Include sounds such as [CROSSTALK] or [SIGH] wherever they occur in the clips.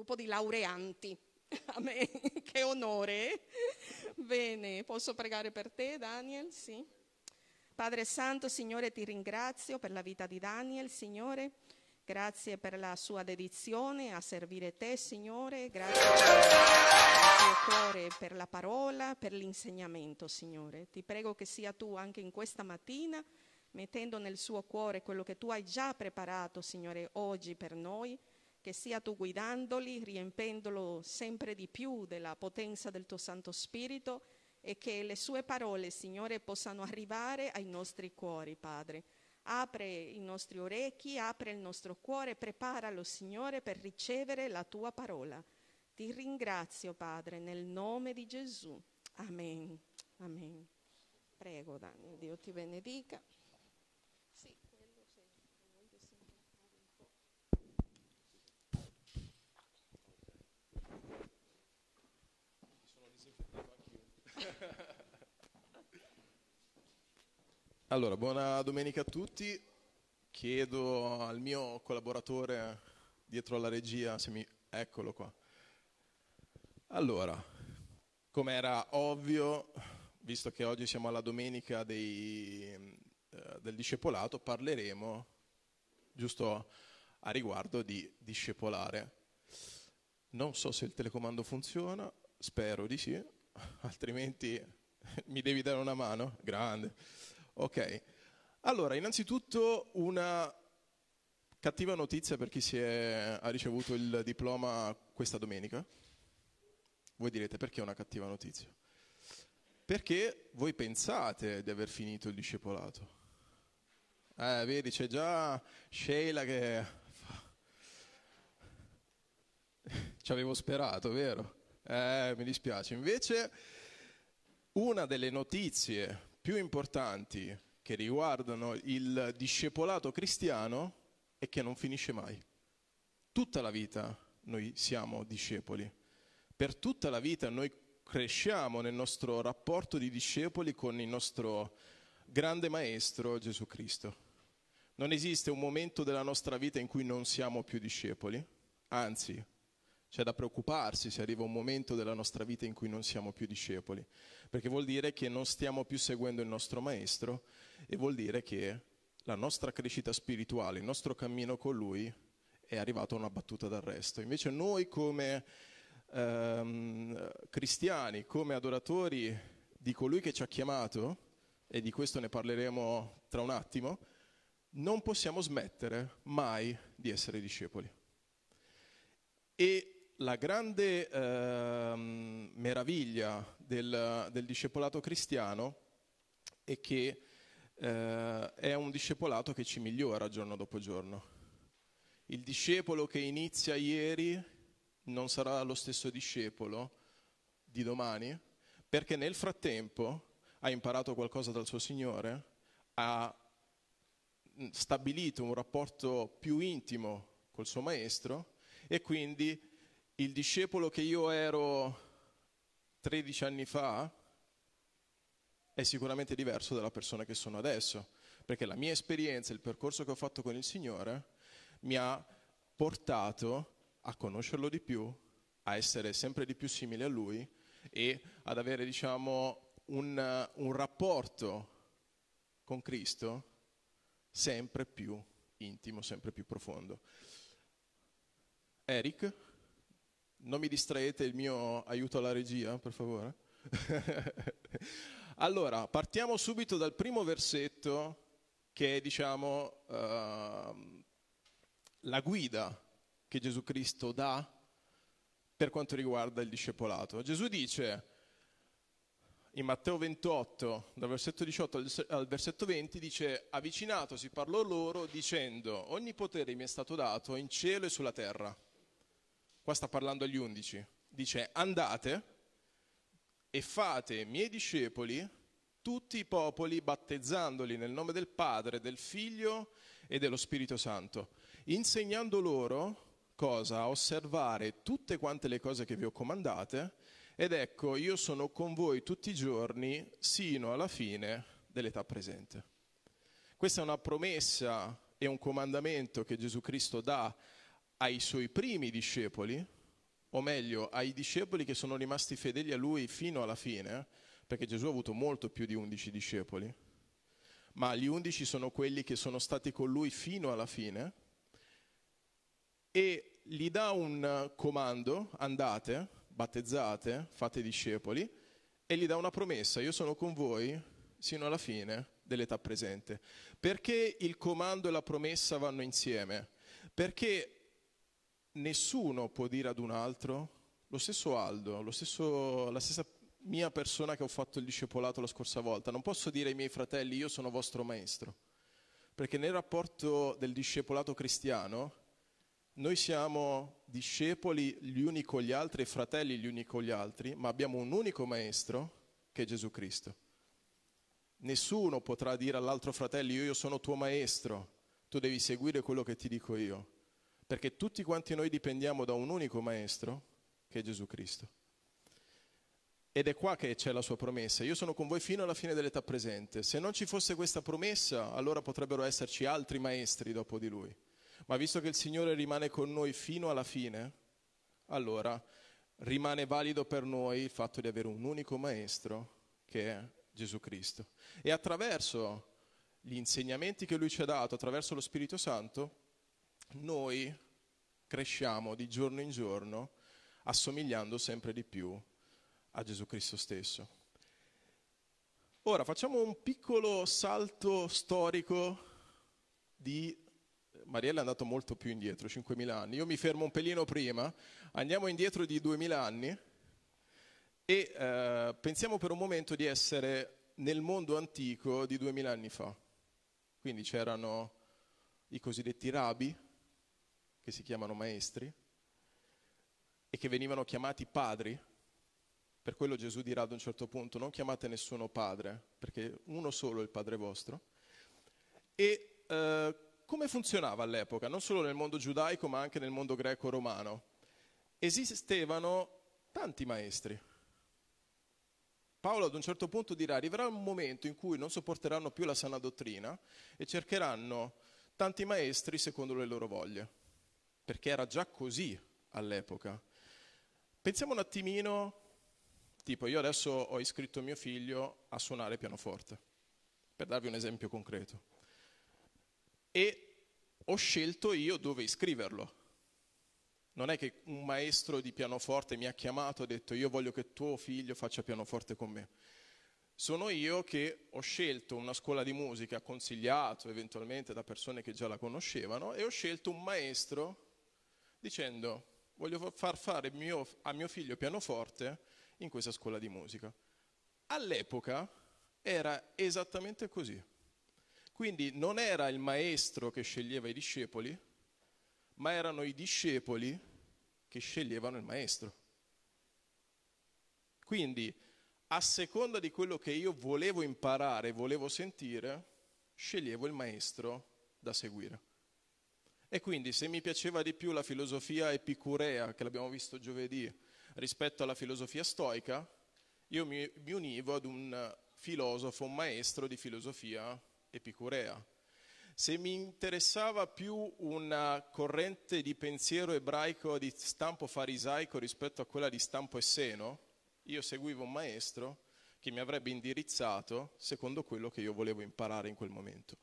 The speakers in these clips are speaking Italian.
gruppo di laureanti. [LAUGHS] Amen. Che onore. Bene, posso pregare per te, Daniel? Sì. Padre Santo, Signore, ti ringrazio per la vita di Daniel, Signore. Grazie per la sua dedizione a servire te, Signore. Grazie per il suo cuore, per la parola, per l'insegnamento, Signore. Ti prego che sia tu anche in questa mattina, mettendo nel suo cuore quello che tu hai già preparato, Signore, oggi per noi che sia tu guidandoli, riempendolo sempre di più della potenza del tuo Santo Spirito e che le sue parole, Signore, possano arrivare ai nostri cuori, Padre. Apre i nostri orecchi, apre il nostro cuore, preparalo, Signore, per ricevere la tua parola. Ti ringrazio, Padre, nel nome di Gesù. Amen. Amen. Prego, Daniel, Dio ti benedica. Allora, buona domenica a tutti. Chiedo al mio collaboratore dietro alla regia se mi... Eccolo qua. Allora, come era ovvio, visto che oggi siamo alla domenica dei, eh, del discepolato, parleremo giusto a riguardo di discepolare. Non so se il telecomando funziona, spero di sì, [LAUGHS] altrimenti mi devi dare una mano? Grande. Ok. Allora, innanzitutto una cattiva notizia per chi è, ha ricevuto il diploma questa domenica. Voi direte perché una cattiva notizia? Perché voi pensate di aver finito il discepolato. Eh, vedi, c'è già Sheila che... [LAUGHS] Ci avevo sperato, vero? Eh, mi dispiace. Invece, una delle notizie più importanti che riguardano il discepolato cristiano è che non finisce mai. Tutta la vita noi siamo discepoli. Per tutta la vita noi cresciamo nel nostro rapporto di discepoli con il nostro grande maestro Gesù Cristo. Non esiste un momento della nostra vita in cui non siamo più discepoli, anzi c'è da preoccuparsi se arriva un momento della nostra vita in cui non siamo più discepoli, perché vuol dire che non stiamo più seguendo il nostro Maestro e vuol dire che la nostra crescita spirituale, il nostro cammino con Lui è arrivato a una battuta d'arresto. Invece noi come ehm, cristiani, come adoratori di colui che ci ha chiamato, e di questo ne parleremo tra un attimo, non possiamo smettere mai di essere discepoli. E la grande eh, meraviglia del, del, discepolato cristiano è che eh, è un discepolato che ci migliora giorno dopo giorno. Il discepolo che inizia ieri non sarà lo stesso discepolo di domani, perché nel frattempo ha imparato qualcosa dal suo Signore, ha stabilito un rapporto più intimo col suo maestro e quindi il discepolo che io ero 13 anni fa è sicuramente diverso dalla persona che sono adesso, perché la mia esperienza, il percorso che ho fatto con il Signore mi ha portato a conoscerlo di più, a essere sempre di più simile a Lui e ad avere, diciamo, un, un rapporto con Cristo sempre più intimo, sempre più profondo. Eric? Non mi distraete il mio aiuto alla regia, per favore. [LAUGHS] allora, partiamo subito dal primo versetto che è, diciamo, uh, la guida che Gesù Cristo dà per quanto riguarda il discepolato. Gesù dice in Matteo 28, dal versetto 18 al versetto 20, dice, avvicinatosi parlò loro dicendo, ogni potere mi è stato dato in cielo e sulla terra qua sta parlando agli undici, dice andate e fate miei discepoli tutti i popoli battezzandoli nel nome del Padre, del Figlio e dello Spirito Santo, insegnando loro cosa? A osservare tutte quante le cose che vi ho comandate ed ecco io sono con voi tutti i giorni sino alla fine dell'età presente. Questa è una promessa e un comandamento che Gesù Cristo dà ai suoi primi discepoli, o meglio ai discepoli che sono rimasti fedeli a lui fino alla fine, perché Gesù ha avuto molto più di undici discepoli, ma gli undici sono quelli che sono stati con lui fino alla fine, e gli dà un comando, andate, battezzate, fate discepoli, e gli dà una promessa, io sono con voi sino alla fine dell'età presente. Perché il comando e la promessa vanno insieme? Perché nessuno può dire ad un altro, lo stesso Aldo, lo stesso, la stessa mia persona che ho fatto il discepolato la scorsa volta, non posso dire ai miei fratelli io sono vostro maestro, perché nel rapporto del discepolato cristiano noi siamo discepoli gli uni con gli altri e fratelli gli uni con gli altri, ma abbiamo un unico maestro che è Gesù Cristo. Nessuno potrà dire all'altro fratello io sono tuo maestro, tu devi seguire quello che ti dico io, perché tutti quanti noi dipendiamo da un unico maestro che è Gesù Cristo. Ed è qua che c'è la sua promessa. Io sono con voi fino alla fine dell'età presente. Se non ci fosse questa promessa, allora potrebbero esserci altri maestri dopo di lui. Ma visto che il Signore rimane con noi fino alla fine, allora rimane valido per noi il fatto di avere un unico maestro che è Gesù Cristo. E attraverso gli insegnamenti che Lui ci ha dato, attraverso lo Spirito Santo, noi cresciamo di giorno in giorno assomigliando sempre di più a Gesù Cristo stesso. Ora facciamo un piccolo salto storico di... Mariella è andato molto più indietro, 5.000 anni. Io mi fermo un pelino prima, andiamo indietro di 2.000 anni e eh, pensiamo per un momento di essere nel mondo antico di 2000 anni fa. Quindi c'erano i cosiddetti rabi, che si chiamano maestri, e che venivano chiamati padri. Per quello Gesù dirà ad un certo punto, non chiamate nessuno padre, perché uno solo è il padre vostro. E eh, come funzionava all'epoca, non solo nel mondo giudaico, ma anche nel mondo greco-romano? Esistevano tanti maestri Paolo ad un certo punto dirà, arriverà un momento in cui non sopporteranno più la sana dottrina e cercheranno tanti maestri secondo le loro voglie, perché era già così all'epoca. Pensiamo un attimino, tipo io adesso ho iscritto mio figlio a suonare pianoforte, per darvi un esempio concreto, e ho scelto io dove iscriverlo non è che un maestro di pianoforte mi ha chiamato e ha detto io voglio che tuo figlio faccia pianoforte con me. Sono io che ho scelto una scuola di musica, consigliato eventualmente da persone che già la conoscevano, e ho scelto un maestro dicendo voglio far fare mio, a mio figlio pianoforte in questa scuola di musica. All'epoca era esattamente così. Quindi non era il maestro che sceglieva i discepoli, ma erano i discepoli che sceglievano il maestro. Quindi, a seconda di quello che io volevo imparare, volevo sentire, sceglievo il maestro da seguire. E quindi se mi piaceva di più la filosofia epicurea, che l'abbiamo visto giovedì, rispetto alla filosofia stoica, io mi, mi univo ad un filosofo, un maestro di filosofia epicurea se mi interessava più una corrente di pensiero ebraico di stampo farisaico rispetto a quella di stampo esseno, io seguivo un maestro che mi avrebbe indirizzato secondo quello che io volevo imparare in quel momento.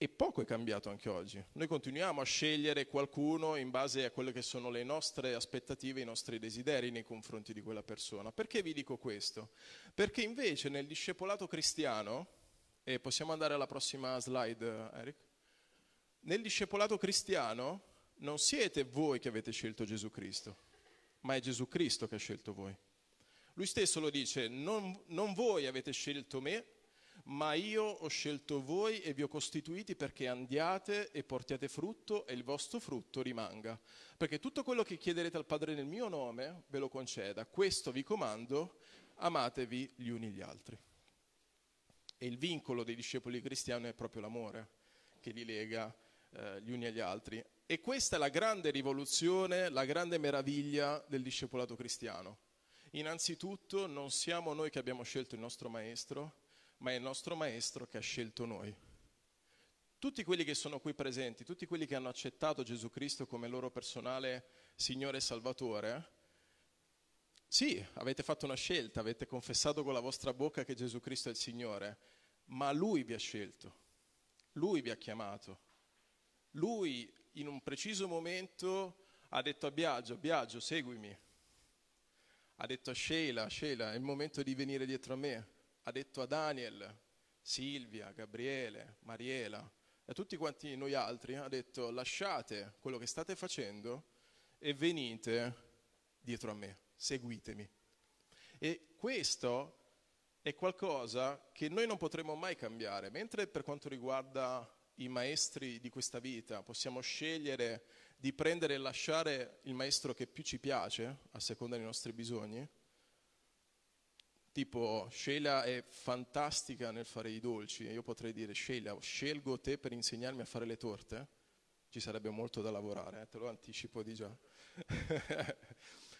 E poco è cambiato anche oggi. Noi continuiamo a scegliere qualcuno in base a quelle che sono le nostre aspettative, i nostri desideri nei confronti di quella persona. Perché vi dico questo? Perché invece nel discepolato cristiano e possiamo andare alla prossima slide, Eric? Nel discepolato cristiano non siete voi che avete scelto Gesù Cristo, ma è Gesù Cristo che ha scelto voi. Lui stesso lo dice, non, non voi avete scelto me, ma io ho scelto voi e vi ho costituiti perché andiate e portiate frutto e il vostro frutto rimanga. Perché tutto quello che chiederete al Padre nel mio nome ve lo conceda. Questo vi comando, amatevi gli uni gli altri. E il vincolo dei discepoli cristiani è proprio l'amore che li lega eh, gli uni agli altri. E questa è la grande rivoluzione, la grande meraviglia del discepolato cristiano. Innanzitutto non siamo noi che abbiamo scelto il nostro maestro, ma è il nostro maestro che ha scelto noi. tutti quelli che sono qui presenti, tutti quelli che hanno accettato Gesù Cristo come loro personale Signore e Salvatore, sì, avete fatto una scelta, avete confessato con la vostra bocca che Gesù Cristo è il Signore, ma Lui vi ha scelto, Lui vi ha chiamato, Lui in un preciso momento ha detto a Biagio, Biagio, seguimi. Ha detto a Sheila, Sheila, è il momento di venire dietro a me. Ha detto a Daniel, Silvia, Gabriele, Mariela, e a tutti quanti noi altri ha detto lasciate quello che state facendo e venite dietro a me, seguitemi. E questo è qualcosa che noi non potremo mai cambiare, mentre per quanto riguarda i maestri di questa vita possiamo scegliere di prendere e lasciare il maestro che più ci piace, a seconda dei nostri bisogni, Tipo, Sheila è fantastica nel fare i dolci io potrei dire, Sheila, scelgo te per insegnarmi a fare le torte? Ci sarebbe molto da lavorare, eh? te lo anticipo di già. [LAUGHS]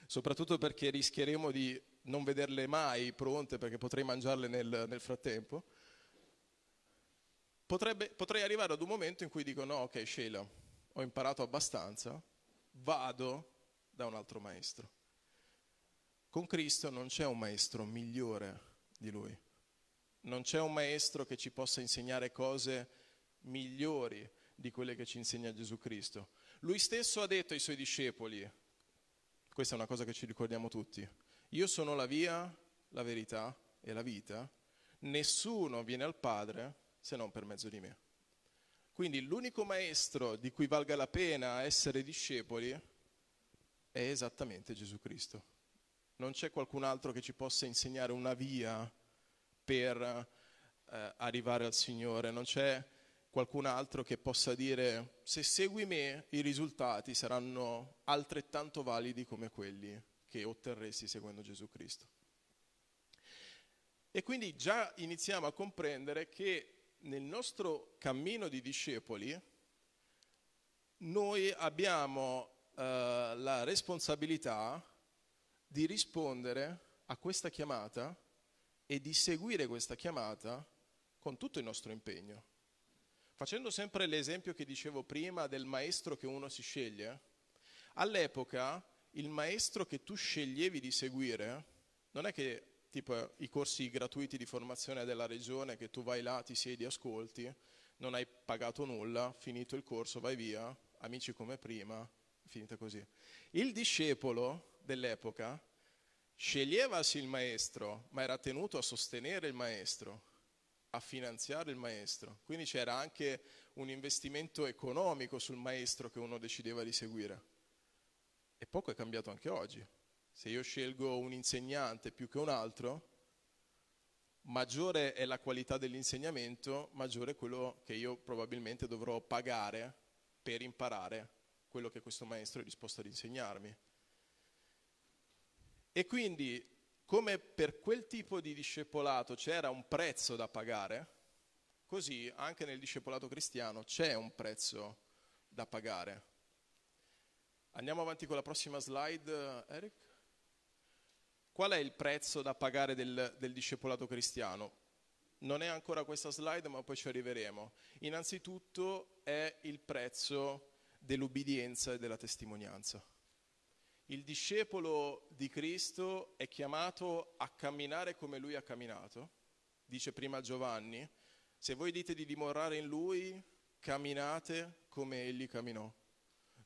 Soprattutto perché rischieremo di non vederle mai pronte perché potrei mangiarle nel, nel frattempo. Potrebbe, potrei arrivare ad un momento in cui dico, no, ok, Sheila, ho imparato abbastanza, vado da un altro maestro. Con Cristo non c'è un maestro migliore di Lui. Non c'è un maestro che ci possa insegnare cose migliori di quelle che ci insegna Gesù Cristo. Lui stesso ha detto ai suoi discepoli, questa è una cosa che ci ricordiamo tutti, io sono la via, la verità e la vita, nessuno viene al Padre se non per mezzo di me. Quindi l'unico maestro di cui valga la pena essere discepoli è esattamente Gesù Cristo non c'è qualcun altro che ci possa insegnare una via per eh, arrivare al Signore, non c'è qualcun altro che possa dire se segui me i risultati saranno altrettanto validi come quelli che otterresti seguendo Gesù Cristo. E quindi già iniziamo a comprendere che nel nostro cammino di discepoli noi abbiamo eh, la responsabilità di rispondere a questa chiamata e di seguire questa chiamata con tutto il nostro impegno. Facendo sempre l'esempio che dicevo prima del maestro che uno si sceglie, all'epoca il maestro che tu sceglievi di seguire non è che tipo i corsi gratuiti di formazione della regione che tu vai là, ti siedi, ascolti, non hai pagato nulla, finito il corso, vai via, amici come prima, finita così. Il discepolo dell'epoca sceglievasi il maestro, ma era tenuto a sostenere il maestro, a finanziare il maestro. Quindi c'era anche un investimento economico sul maestro che uno decideva di seguire. E poco è cambiato anche oggi. Se io scelgo un insegnante più che un altro, maggiore è la qualità dell'insegnamento, maggiore è quello che io probabilmente dovrò pagare per imparare quello che questo maestro è disposto ad insegnarmi. E quindi, come per quel tipo di discepolato c'era un prezzo da pagare, così anche nel discepolato cristiano c'è un prezzo da pagare. Andiamo avanti con la prossima slide, Eric. Qual è il prezzo da pagare del, del discepolato cristiano? Non è ancora questa slide, ma poi ci arriveremo. Innanzitutto è il prezzo dell'ubbidienza e della testimonianza. Il discepolo di Cristo è chiamato a camminare come lui ha camminato, dice prima Giovanni, se voi dite di dimorare in lui, camminate come egli camminò.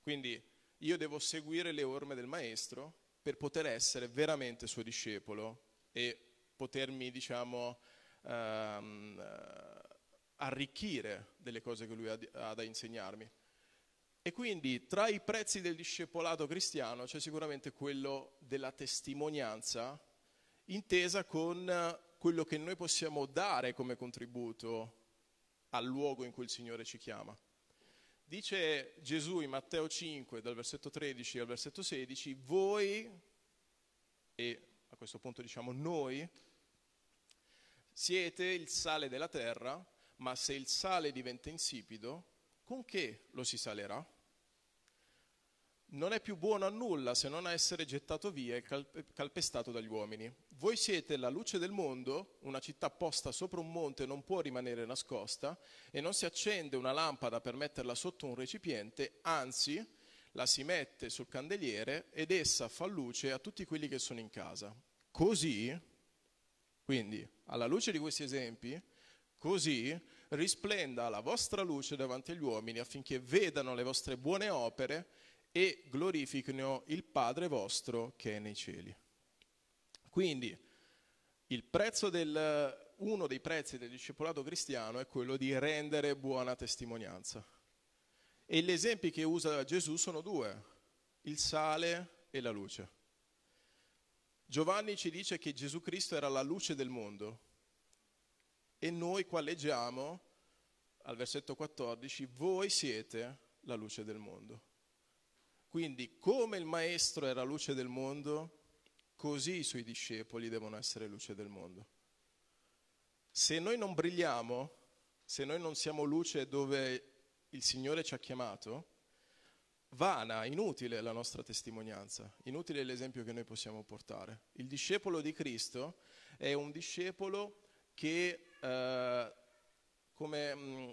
Quindi io devo seguire le orme del Maestro per poter essere veramente suo discepolo e potermi, diciamo, ehm, arricchire delle cose che lui ha, ha da insegnarmi. E quindi tra i prezzi del discepolato cristiano c'è sicuramente quello della testimonianza, intesa con quello che noi possiamo dare come contributo al luogo in cui il Signore ci chiama. Dice Gesù in Matteo 5, dal versetto 13 al versetto 16, voi, e a questo punto diciamo noi, siete il sale della terra, ma se il sale diventa insipido, con che lo si salerà? Non è più buono a nulla se non a essere gettato via e calpestato dagli uomini. Voi siete la luce del mondo, una città posta sopra un monte non può rimanere nascosta e non si accende una lampada per metterla sotto un recipiente, anzi la si mette sul candeliere ed essa fa luce a tutti quelli che sono in casa. Così, quindi alla luce di questi esempi, così risplenda la vostra luce davanti agli uomini affinché vedano le vostre buone opere e glorifichino il Padre vostro che è nei cieli. Quindi del, uno dei prezzi del discepolato cristiano è quello di rendere buona testimonianza. E gli esempi che usa Gesù sono due, il sale e la luce. Giovanni ci dice che Gesù Cristo era la luce del mondo e noi qua leggiamo al versetto 14, voi siete la luce del mondo. Quindi come il Maestro era luce del mondo, così i suoi discepoli devono essere luce del mondo. Se noi non brilliamo, se noi non siamo luce dove il Signore ci ha chiamato, vana, inutile la nostra testimonianza, inutile l'esempio che noi possiamo portare. Il discepolo di Cristo è un discepolo che, eh, come mh, mm,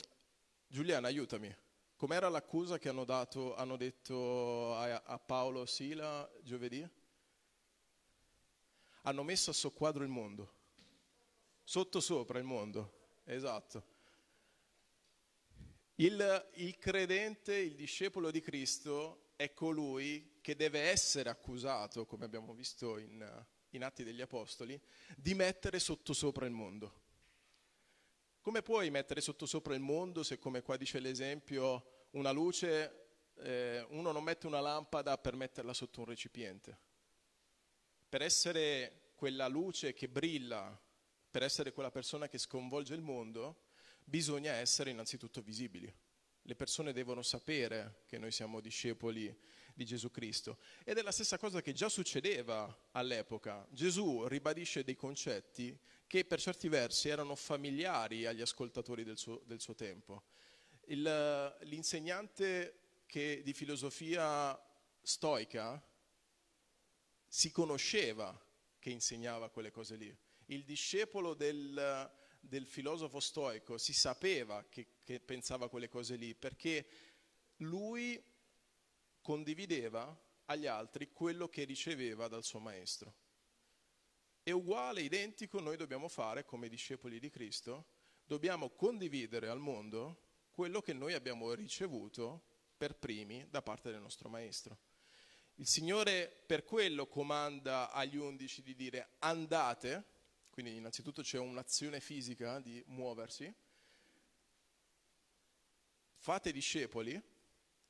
Giuliana, aiutami. Com'era l'accusa che hanno, dato, hanno detto a, a Paolo Sila giovedì? Hanno messo a soqquadro il mondo, sotto sopra il mondo, esatto. Il, il, credente, il discepolo di Cristo è colui che deve essere accusato, come abbiamo visto in, in Atti degli Apostoli, di mettere sotto sopra il mondo. Come puoi mettere sotto sopra il mondo se, come qua dice l'esempio, una luce, eh, uno non mette una lampada per metterla sotto un recipiente? Per essere quella luce che brilla, per essere quella persona che sconvolge il mondo, bisogna essere innanzitutto visibili. Le persone devono sapere che noi siamo discepoli di Gesù Cristo. Ed è la stessa cosa che già succedeva all'epoca. Gesù ribadisce dei concetti che per certi versi erano familiari agli ascoltatori del suo, del suo tempo. Il, l'insegnante che, di filosofia stoica si conosceva che insegnava quelle cose lì. Il discepolo del, del filosofo stoico si sapeva che, che pensava quelle cose lì perché lui condivideva agli altri quello che riceveva dal suo maestro. E uguale, identico, noi dobbiamo fare come discepoli di Cristo, dobbiamo condividere al mondo quello che noi abbiamo ricevuto per primi da parte del nostro Maestro. Il Signore per quello comanda agli undici di dire andate, quindi innanzitutto c'è un'azione fisica di muoversi, fate discepoli,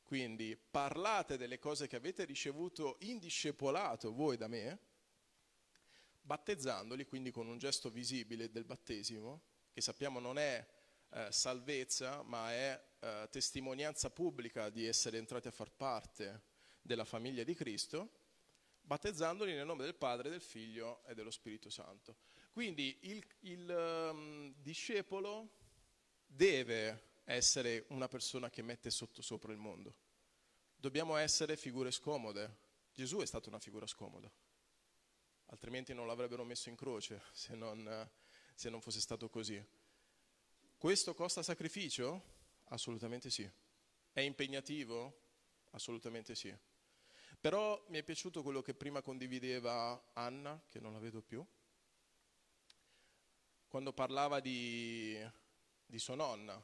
quindi parlate delle cose che avete ricevuto in discepolato voi da me, battezzandoli, quindi con un gesto visibile del battesimo, che sappiamo non è eh, salvezza, ma è eh, testimonianza pubblica di essere entrati a far parte della famiglia di Cristo, battezzandoli nel nome del Padre, del Figlio e dello Spirito Santo. Quindi il, il um, discepolo deve essere una persona che mette sotto sopra il mondo. Dobbiamo essere figure scomode. Gesù è stata una figura scomoda altrimenti non l'avrebbero messo in croce se non, se non fosse stato così. Questo costa sacrificio? Assolutamente sì. È impegnativo? Assolutamente sì. Però mi è piaciuto quello che prima condivideva Anna, che non la vedo più, quando parlava di, di sua nonna.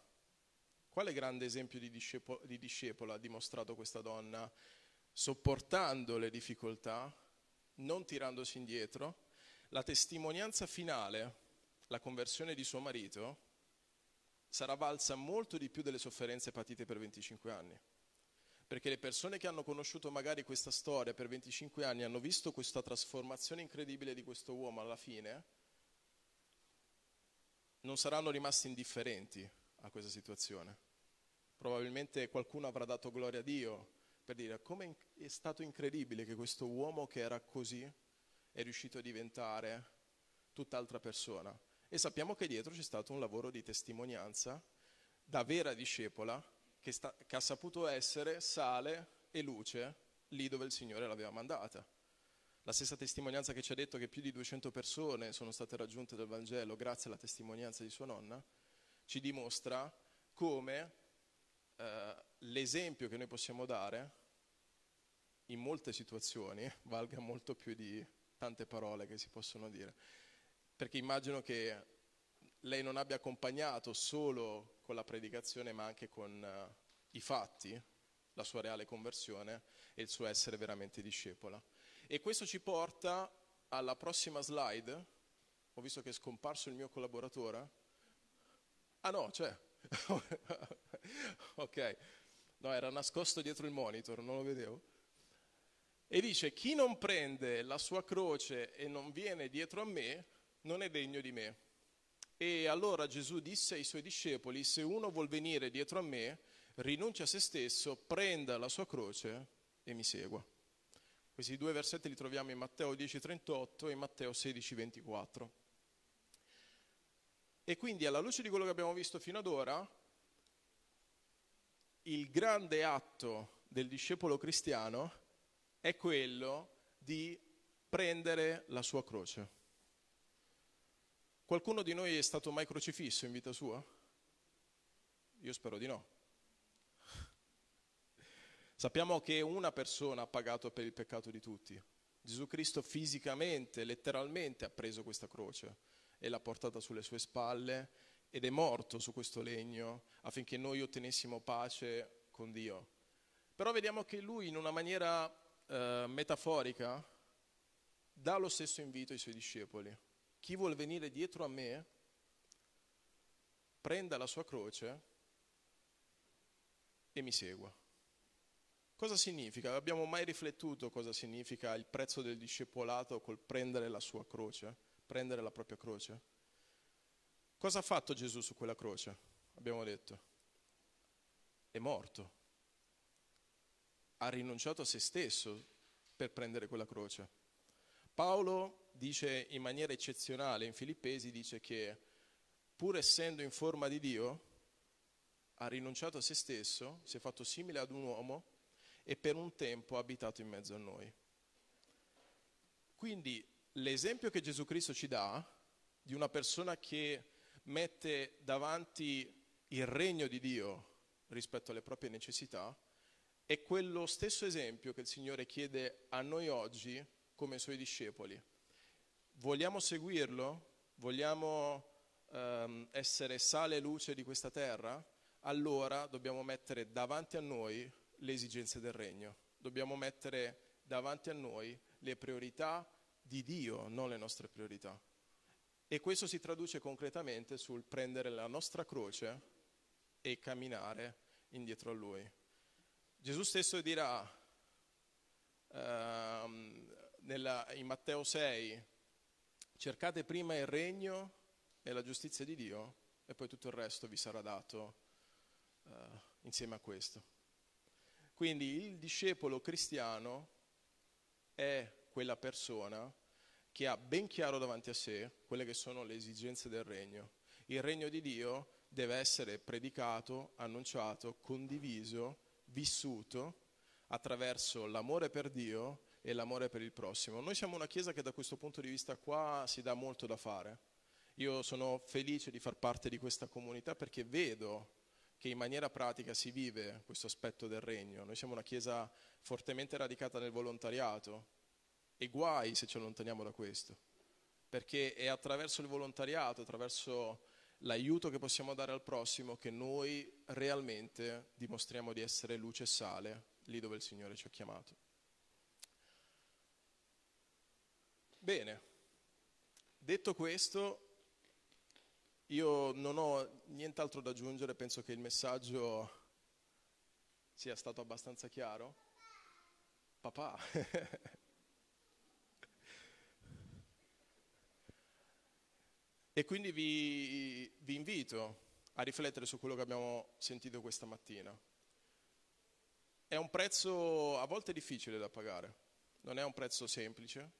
Quale grande esempio di, discepo, di discepola ha dimostrato questa donna, sopportando le difficoltà, non tirandosi indietro, la testimonianza finale, la conversione di suo marito, sarà valsa molto di più delle sofferenze patite per 25 anni. Perché le persone che hanno conosciuto magari questa storia per 25 anni hanno visto questa trasformazione incredibile di questo uomo alla fine, non saranno rimasti indifferenti a questa situazione. Probabilmente qualcuno avrà dato gloria a Dio per dire come è stato incredibile che questo uomo che era così è riuscito a diventare tutt'altra persona. E sappiamo che dietro c'è stato un lavoro di testimonianza da vera discepola che, sta, che ha saputo essere sale e luce lì dove il Signore l'aveva mandata. La stessa testimonianza che ci ha detto che più di 200 persone sono state raggiunte dal Vangelo grazie alla testimonianza di sua nonna, ci dimostra come eh, l'esempio che noi possiamo dare in molte situazioni [LAUGHS] valga molto più di tante parole che si possono dire. Perché immagino che lei non abbia accompagnato solo con la predicazione, ma anche con uh, i fatti, la sua reale conversione e il suo essere veramente discepola. E questo ci porta alla prossima slide. Ho visto che è scomparso il mio collaboratore. Ah no, c'è. [LAUGHS] [LAUGHS] ok. No, era nascosto dietro il monitor, non lo vedevo. E dice, chi non prende la sua croce e non viene dietro a me, non è degno di me. E allora Gesù disse ai suoi discepoli, se uno vuol venire dietro a me, rinuncia a se stesso, prenda la sua croce e mi segua. Questi due versetti li troviamo in Matteo 10:38 e in Matteo 16:24. E quindi alla luce di quello che abbiamo visto fino ad ora, il grande atto del discepolo cristiano è quello di prendere la sua croce. Qualcuno di noi è stato mai crocifisso in vita sua? Io spero di no. [LAUGHS] Sappiamo che una persona ha pagato per il peccato di tutti. Gesù Cristo fisicamente, letteralmente ha preso questa croce e l'ha portata sulle sue spalle ed è morto su questo legno affinché noi ottenessimo pace con Dio. Però vediamo che lui in una maniera eh, metaforica dà lo stesso invito ai suoi discepoli chi vuol venire dietro a me, prenda la sua croce e mi segua. Cosa significa? Abbiamo mai riflettuto cosa significa il prezzo del discepolato col prendere la sua croce, prendere la propria croce? Cosa ha fatto Gesù su quella croce? Abbiamo detto. È morto. Ha rinunciato a se stesso per prendere quella croce. Paolo dice in maniera eccezionale in Filippesi, dice che pur essendo in forma di Dio, ha rinunciato a se stesso, si è fatto simile ad un uomo e per un tempo ha abitato in mezzo a noi. Quindi l'esempio che Gesù Cristo ci dà di una persona che mette davanti il regno di Dio rispetto alle proprie necessità è quello stesso esempio che il Signore chiede a noi oggi come suoi discepoli vogliamo seguirlo? Vogliamo ehm, essere sale e luce di questa terra? Allora dobbiamo mettere davanti a noi le esigenze del regno. Dobbiamo mettere davanti a noi le priorità di Dio, non le nostre priorità. E questo si traduce concretamente sul prendere la nostra croce e camminare indietro a Lui. Gesù stesso dirà ehm, nella, in Matteo 6, Cercate prima il regno e la giustizia di Dio e poi tutto il resto vi sarà dato uh, insieme a questo. Quindi il discepolo cristiano è quella persona che ha ben chiaro davanti a sé quelle che sono le esigenze del regno. Il regno di Dio deve essere predicato, annunciato, condiviso, vissuto attraverso l'amore per Dio e l'amore per il prossimo. Noi siamo una chiesa che da questo punto di vista qua si dà molto da fare. Io sono felice di far parte di questa comunità perché vedo che in maniera pratica si vive questo aspetto del regno. Noi siamo una chiesa fortemente radicata nel volontariato e guai se ci allontaniamo da questo, perché è attraverso il volontariato, attraverso l'aiuto che possiamo dare al prossimo che noi realmente dimostriamo di essere luce e sale lì dove il Signore ci ha chiamato. Bene, detto questo, io non ho nient'altro da aggiungere, penso che il messaggio sia stato abbastanza chiaro. Papà. [LAUGHS] e quindi vi, vi invito a riflettere su quello che abbiamo sentito questa mattina. È un prezzo a volte difficile da pagare, non è un prezzo semplice,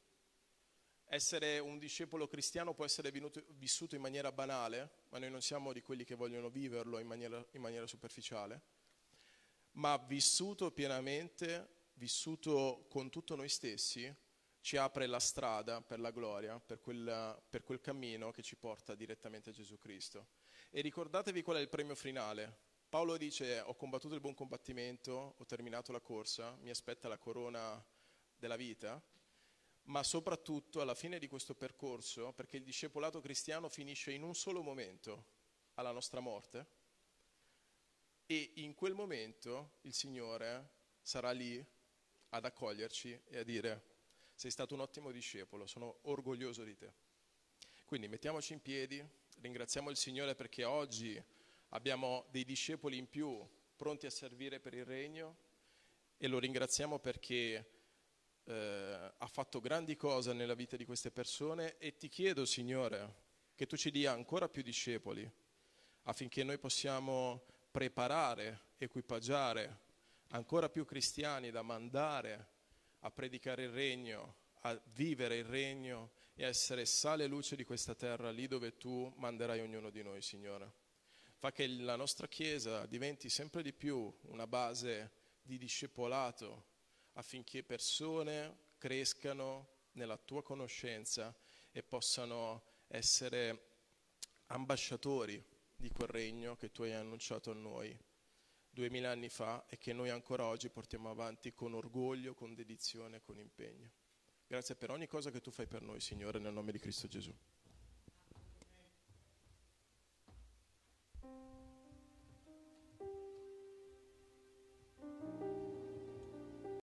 essere un discepolo cristiano può essere venuto, vissuto in maniera banale, ma noi non siamo di quelli che vogliono viverlo in maniera, in maniera superficiale, ma vissuto pienamente vissuto con tutto noi stessi, ci apre la strada per la gloria, per quel, per quel cammino che ci porta direttamente a Gesù Cristo. E ricordatevi qual è il premio finale. Paolo dice ho combattuto il buon combattimento, ho terminato la corsa, mi aspetta la corona della vita, ma soprattutto alla fine di questo percorso, perché il discepolato cristiano finisce in un solo momento, alla nostra morte, e in quel momento il Signore sarà lì ad accoglierci e a dire sei stato un ottimo discepolo, sono orgoglioso di te. Quindi mettiamoci in piedi, ringraziamo il Signore perché oggi abbiamo dei discepoli in più pronti a servire per il regno e lo ringraziamo perché eh, ha fatto grandi cose nella vita di queste persone e ti chiedo, Signore, che tu ci dia ancora più discepoli affinché noi possiamo preparare, equipaggiare ancora più cristiani da mandare a predicare il regno, a vivere il regno e a essere sale e luce di questa terra lì dove tu manderai ognuno di noi, Signore. Fa che la nostra Chiesa diventi sempre di più una base di discepolato affinché persone crescano nella tua conoscenza e possano essere ambasciatori di quel regno che tu hai annunciato a noi duemila anni fa e che noi ancora oggi portiamo avanti con orgoglio, con dedizione, con impegno. Grazie per ogni cosa che tu fai per noi, Signore, nel nome di Cristo Gesù.